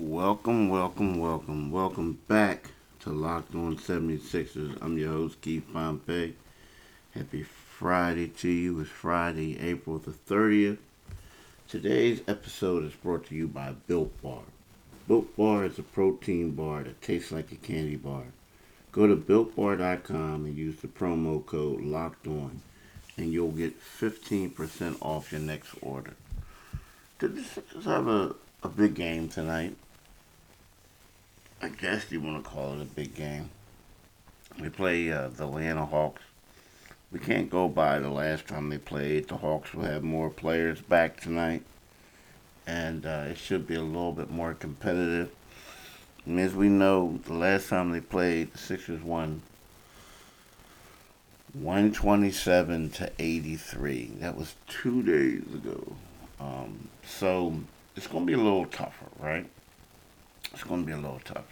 Welcome, welcome, welcome, welcome back to Locked On 76ers. I'm your host, Keith Pompey. Happy Friday to you. It's Friday, April the 30th. Today's episode is brought to you by Built Bar. Built Bar is a protein bar that tastes like a candy bar. Go to builtbar.com and use the promo code Locked On, and you'll get 15% off your next order. Did Sixers have a, a big game tonight? I guess you want to call it a big game. We play uh, the Atlanta Hawks. We can't go by the last time they played. The Hawks will have more players back tonight, and uh, it should be a little bit more competitive. And as we know, the last time they played, the Sixers won 127 to 83. That was two days ago. Um, so it's going to be a little tougher, right? It's going to be a little tougher.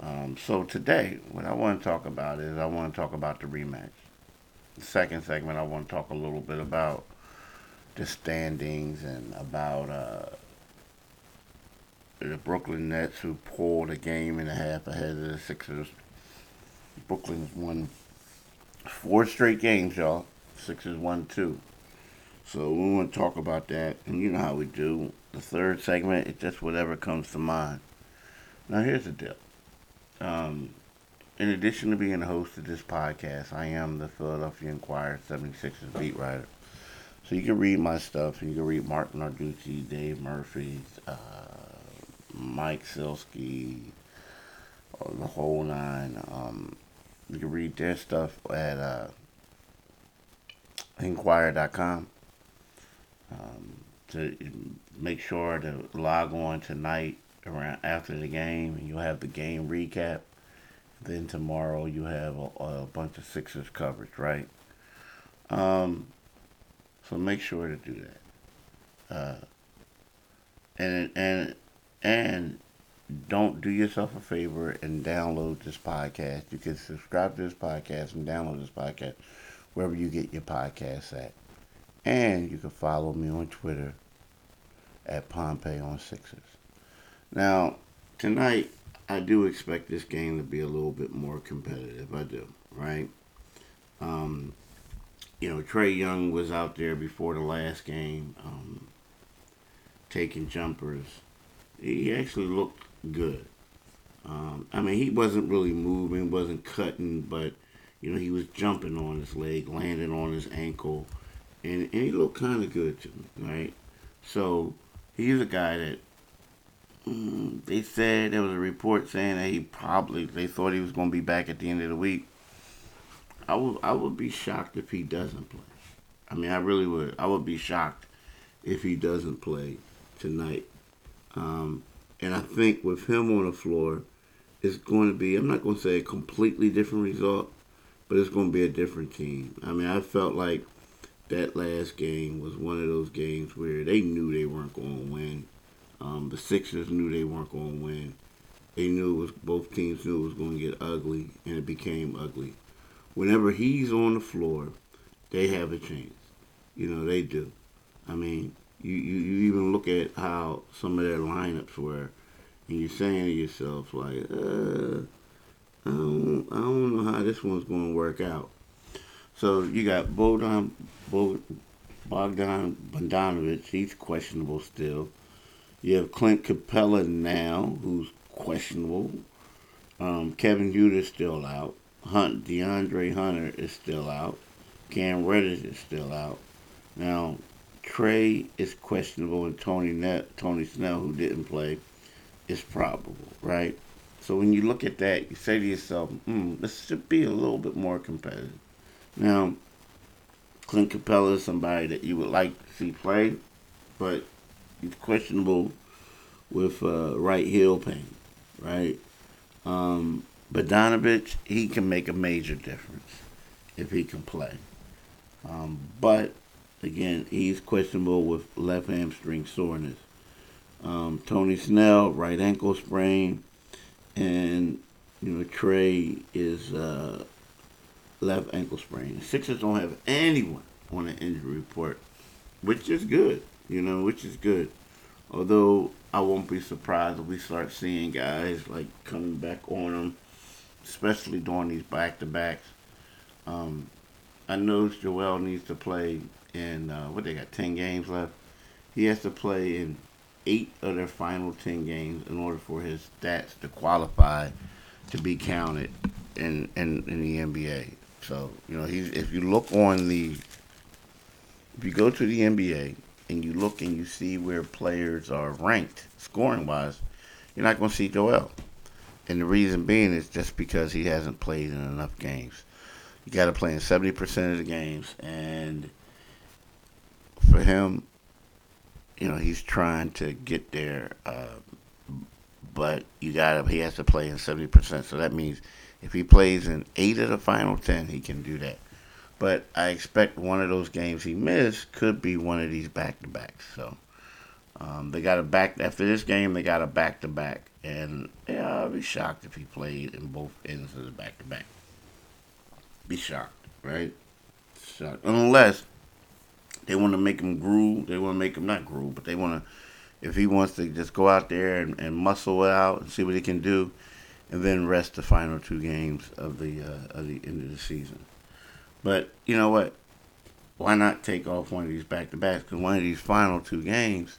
Um, so today, what I want to talk about is I want to talk about the rematch. The second segment, I want to talk a little bit about the standings and about uh, the Brooklyn Nets who pulled a game and a half ahead of the Sixers. Brooklyn's won four straight games, y'all. Sixers won two. So we want to talk about that, and you know how we do. The third segment, it's just whatever comes to mind. Now here's the deal. Um, in addition to being the host of this podcast, I am the Philadelphia Inquirer 76ers beat writer. So you can read my stuff, and you can read Marc Narducci, Dave Murphy, uh, Mike Sielski, uh, the whole nine. Um, you can read their stuff at uh, Inquirer.com. Um, to make sure to log on tonight around after the game, and you'll have the game recap. Then tomorrow you have a, a bunch of Sixers coverage, right? Um, so make sure to do that. Uh, and and and don't do yourself a favor and download this podcast. You can subscribe to this podcast and download this podcast wherever you get your podcasts at. And you can follow me on Twitter at Pompey on Sixers. Now, tonight, I do expect this game to be a little bit more competitive. I do, right? Um, you know, Trae Young was out there before the last game, um, taking jumpers. He actually looked good. Um, I mean, he wasn't really moving, wasn't cutting, but you know, he was jumping on his leg, landing on his ankle, and, and he looked kind of good to me, right? So he's a guy that they said there was a report saying that he probably they thought he was going to be back at the end of the week. I would I would be shocked if he doesn't play. I mean, I really would. I would be shocked if he doesn't play tonight. Um, and I think with him on the floor, it's going to be, I'm not going to say a completely different result, but it's going to be a different team. I mean, I felt like that last game was one of those games where they knew they weren't going to win. Um, the Sixers knew they weren't going to win. They knew it was both teams knew it was going to get ugly, and it became ugly. Whenever he's on the floor, they have a chance. You know they do. I mean, you, you, you even look at how some of their lineups were, and you're saying to yourself like, uh, I don't, I don't know how this one's going to work out. So you got Bogdan, Bogdan Bogdanovic, he's questionable still. You have Clint Capela now, who's questionable. Um, Kevin Huerter's still out. Hunt DeAndre Hunter is still out. Cam Reddish is still out. Now, Trae is questionable, and Tony Net, Tony Snell, who didn't play, is probable, right? So when you look at that, you say to yourself, hmm, this should be a little bit more competitive. Now, Clint Capela is somebody that you would like to see play, but he's questionable with uh, right heel pain, right? Um, Bogdanovic, he can make a major difference if he can play. Um, but again, he's questionable with left hamstring soreness. Um, Tony Snell, right ankle sprain, and you know Trae is uh, left ankle sprain. Sixers don't have anyone on the injury report, which is good. You know, which is good. Although I won't be surprised if we start seeing guys like coming back on them, especially during these back to backs. Um, I know Joel needs to play in uh, what they got ten games left. He has to play in eight of their final ten games in order for his stats to qualify to be counted in in, in the NBA. So you know he's if you look on the if you go to the NBA and you look and you see where players are ranked scoring wise, you're not going to see Joel. And the reason being is just because he hasn't played in enough games. You got to play in 70% of the games. And for him, you know, he's trying to get there. Uh, but you got to, he has to play in 70%. So that means if he plays in eight of the final 10, he can do that. But I expect one of those games he missed could be one of these back to backs. So um, they got a back after this game. They got a back to back, and yeah, I'll be shocked if he played in both ends of the back to back. Be shocked, right? Shocked unless they want to make him groove. They want to make him not groove, but they want to. If he wants to just go out there and, and muscle it out and see what he can do, and then rest the final two games of the uh, of the end of the season. But you know what? Why not take off one of these back to backs? Because one of these final two games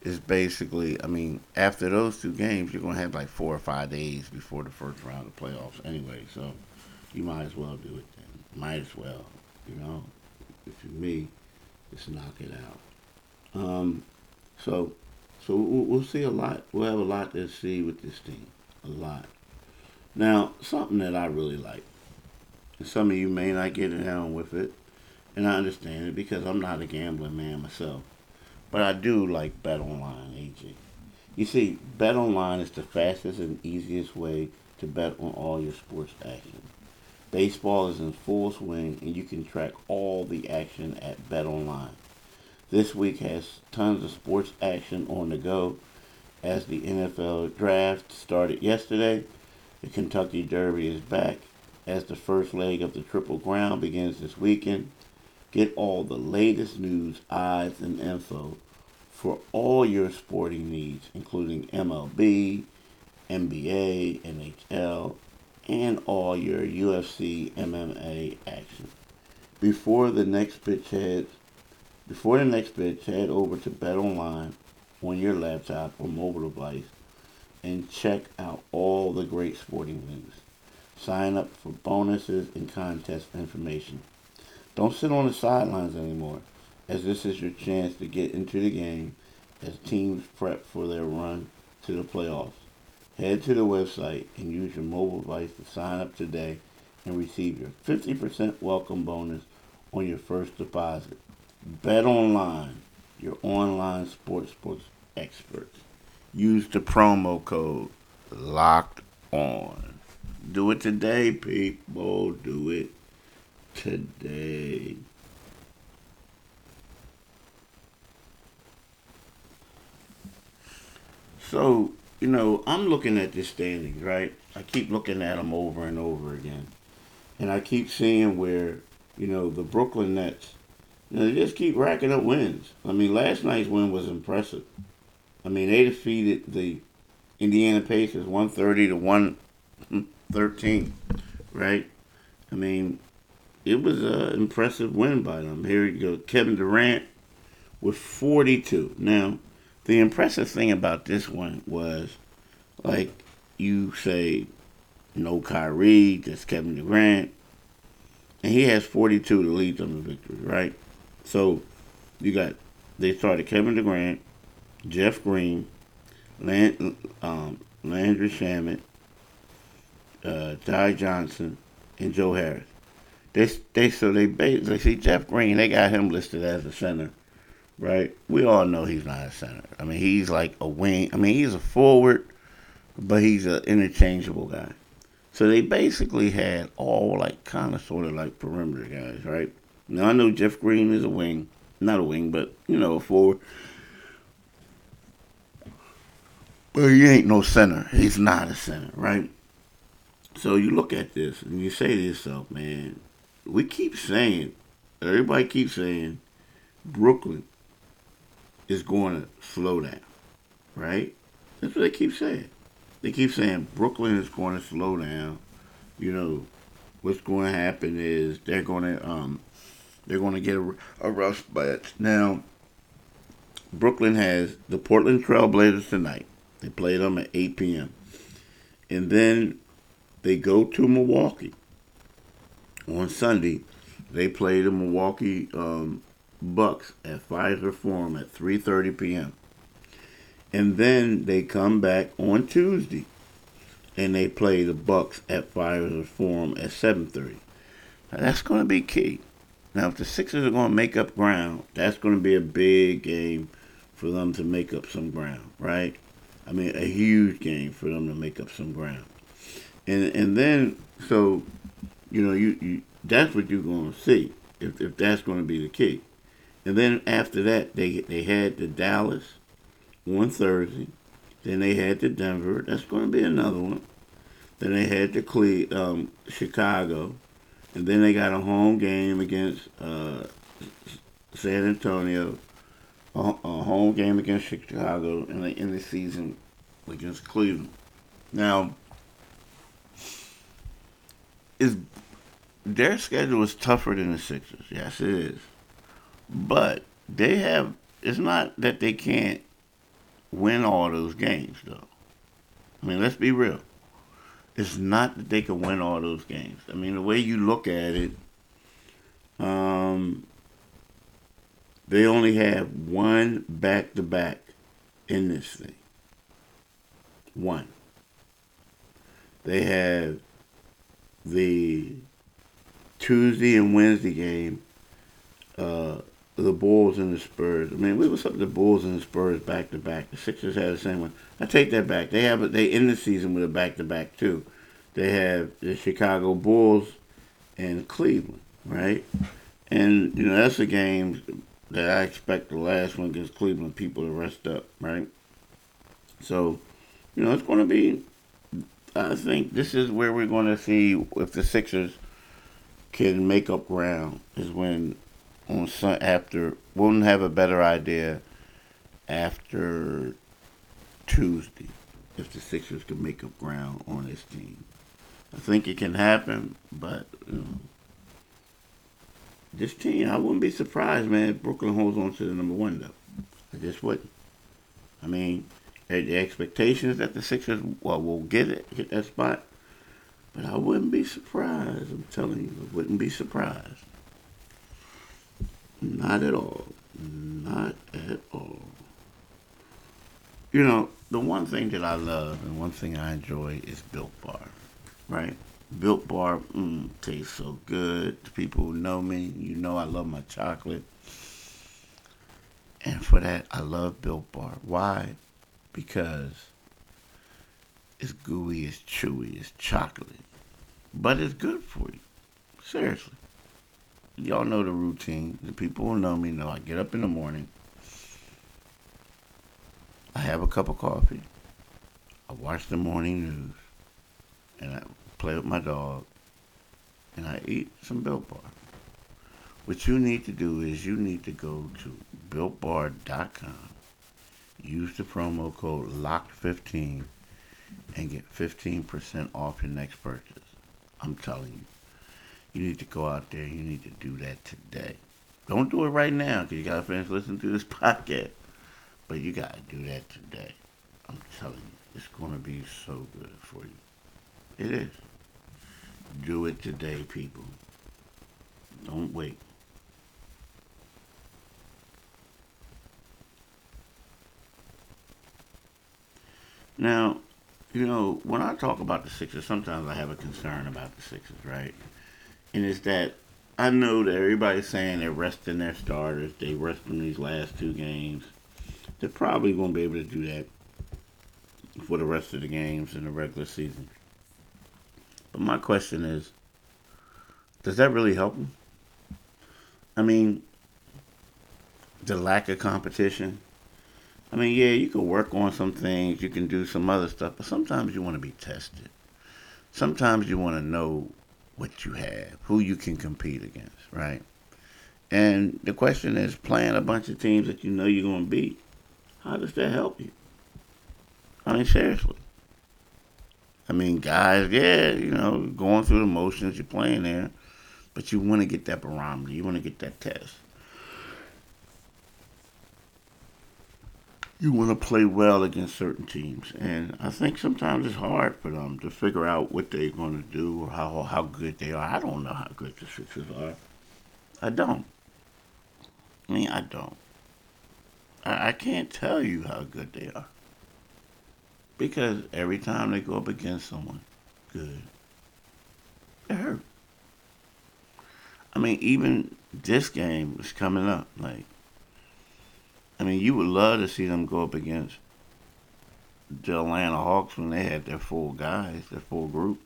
is basically, I mean, after those two games, you're going to have like four or five days before the first round of playoffs anyway. So you might as well do it then. Might as well, you know. If you're me, just knock it out. Um, so, so we'll, see a lot. We'll have a lot to see with this team. A lot. Now, something that I really like some of you may not get down with it, and I understand it because I'm not a gambling man myself. But I do like Bet Online, AG. You see, Bet Online is the fastest and easiest way to bet on all your sports action. Baseball is in full swing, and you can track all the action at Bet Online. This week has tons of sports action on the go as the NFL draft started yesterday. The Kentucky Derby is back as the first leg of the Triple Crown begins this weekend. Get all the latest news, odds, and info for all your sporting needs, including MLB, NBA, NHL, and all your UFC MMA action. Before the next pitch heads, before the next pitch, head over to Bet Online on your laptop or mobile device and check out all the great sporting news. Sign up for bonuses and contest information. Don't sit on the sidelines anymore, as this is your chance to get into the game as teams prep for their run to the playoffs. Head to the website and use your mobile device to sign up today and receive your 50% welcome bonus on your first deposit. Bet online, your online sports sports experts. Use the promo code LOCKED ON. Do it today, people. Do it today. So, you know, I'm looking at the standings, right? I keep looking at them over and over again. And I keep seeing where, you know, the Brooklyn Nets, you know, they just keep racking up wins. I mean, last night's win was impressive. I mean, they defeated the Indiana Pacers 130 to 1 hmm, 13, right? I mean, it was an impressive win by them. Here you go, Kevin Durant with 42. Now, the impressive thing about this one was, like you say, no Kyrie, just Kevin Durant, and he has 42 to lead them to victory, right? So you got they started Kevin Durant, Jeff Green, Land, um, Landry Shamet, uh, Ty Johnson, and Joe Harris. They they so they basically see Jeff Green. They got him listed as a center, right? We all know he's not a center. I mean, he's like a wing. I mean, he's a forward, but he's an interchangeable guy. So they basically had all like kind of sort of like perimeter guys, right? Now I know Jeff Green is a wing, not a wing, but you know a forward. But he ain't no center. He's not a center, right? So you look at this and you say to yourself, man, we keep saying, everybody keeps saying, Brooklyn is going to slow down. right? That's what they keep saying. They keep saying Brooklyn is going to slow down. You know, what's going to happen is they're going to um, they're going to get a, a rush but now. Brooklyn has the Portland Trailblazers tonight. They play them at 8 p.m. And then they go to Milwaukee on Sunday. They play the Milwaukee um, Bucks at Fiserv Forum at 3:30 p.m. And then they come back on Tuesday and they play the Bucks at Fiserv Forum at 7:30. Now that's going to be key. Now, if the Sixers are going to make up ground, that's going to be a big game for them to make up some ground, right? I mean, a huge game for them to make up some ground. And and then so, you know, you, you that's what you're going to see if if that's going to be the key. And then after that, they they had the Dallas one Thursday. Then they had the Denver. That's going to be another one. Then they had the Cle- um, Chicago, and then they got a home game against uh, San Antonio, a, a, home game against Chicago, and the end the season against Cleveland. Now, is their schedule is tougher than the Sixers? Yes, it is. But they have. It's not that they can't win all those games, though. I mean, let's be real. It's not that they can win all those games. I mean, the way you look at it, um, they only have one back to back in this thing. One. They have the Tuesday and Wednesday game uh, the Bulls and the Spurs. I mean, we was up the Bulls and the Spurs back to back. The Sixers had the same one. I take that back. They have they end the season with a back to back too. They have the Chicago Bulls and Cleveland, right? And you know that's a game that I expect the last one against Cleveland people to rest up, right? So, you know, it's going to be. I think this is where we're going to see if the Sixers can make up ground. Is when on some, after we'll have a better idea after Tuesday if the Sixers can make up ground on this team. I think it can happen, but you know, this team, I wouldn't be surprised, man, Brooklyn holds on to the number one though. I just wouldn't. I mean, the expectations that the Sixers well will get it, hit that spot, but I wouldn't be surprised. I'm telling you, I wouldn't be surprised. Not at all. Not at all. You know, the one thing that I love and one thing I enjoy is Built Bar, right? Built Bar mm, tastes so good. The people who know me, you know I love my chocolate. And for that, I love Built Bar. Why? Because it's gooey, it's chewy, it's chocolate. But it's good for you. Seriously y'all know the routine. The people who know me know I get up in the morning. I have a cup of coffee. I watch the morning news. And I play with my dog. And I eat some Built Bar. What you need to do is you need to go to BuiltBar.com. Use the promo code LOCKED15 and get 15% off your next purchase. I'm telling you. You need to go out there. You need to do that today. Don't do it right now because you got to finish listening to this podcast. But you got to do that today. I'm telling you, it's going to be so good for you. It is. Do it today, people. Don't wait. Now, you know, when I talk about the Sixers, sometimes I have a concern about the Sixers, right? and it's that I know that everybody's saying they're resting their starters. They rest them these last two games. They're probably going to be able to do that for the rest of the games in the regular season. But my question is, does that really help them? I mean, the lack of competition. I mean, yeah, you can work on some things, you can do some other stuff, but sometimes you want to be tested. Sometimes you want to know what you have, who you can compete against, right? And the question is playing a bunch of teams that you know you're going to beat, how does that help you? I mean, seriously. I mean, guys, yeah, you know, going through the motions, you're playing there, but you want to get that barometer. You want to get that test. You want to play well against certain teams, and I think sometimes it's hard for them to figure out what they're going to do or how how good they are. I don't know how good the Sixers are. I don't. I mean, I don't. I, I can't tell you how good they are. Because every time they go up against someone good, it hurt. I mean, even this game is coming up. Like, I mean, you would love to see them go up against the Atlanta Hawks when they had their full guys, their full group.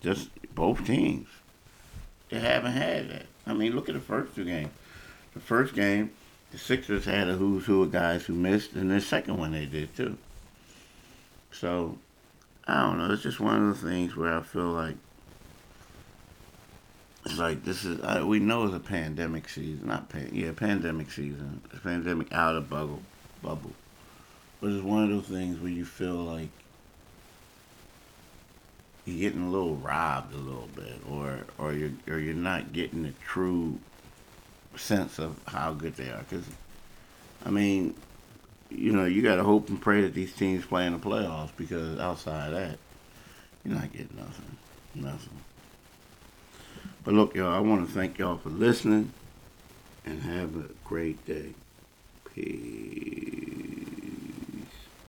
Just both teams. They haven't had that. I mean, look at the first two games. The first game, the Sixers had a who's who of guys who missed, and the second one they did too. So, I don't know. It's just one of the things where I feel like like this is I, we know it's a pandemic season, not pan, yeah, pandemic season. It's pandemic out of bubble, bubble. But it's one of those things where you feel like you're getting a little robbed a little bit, or or you're or you're not getting the true sense of how good they are. Because, I mean, you know, you got to hope and pray that these teams play in the playoffs because outside that, you're not getting nothing. Nothing. But look, y'all, I want to thank y'all for listening and have a great day. Peace.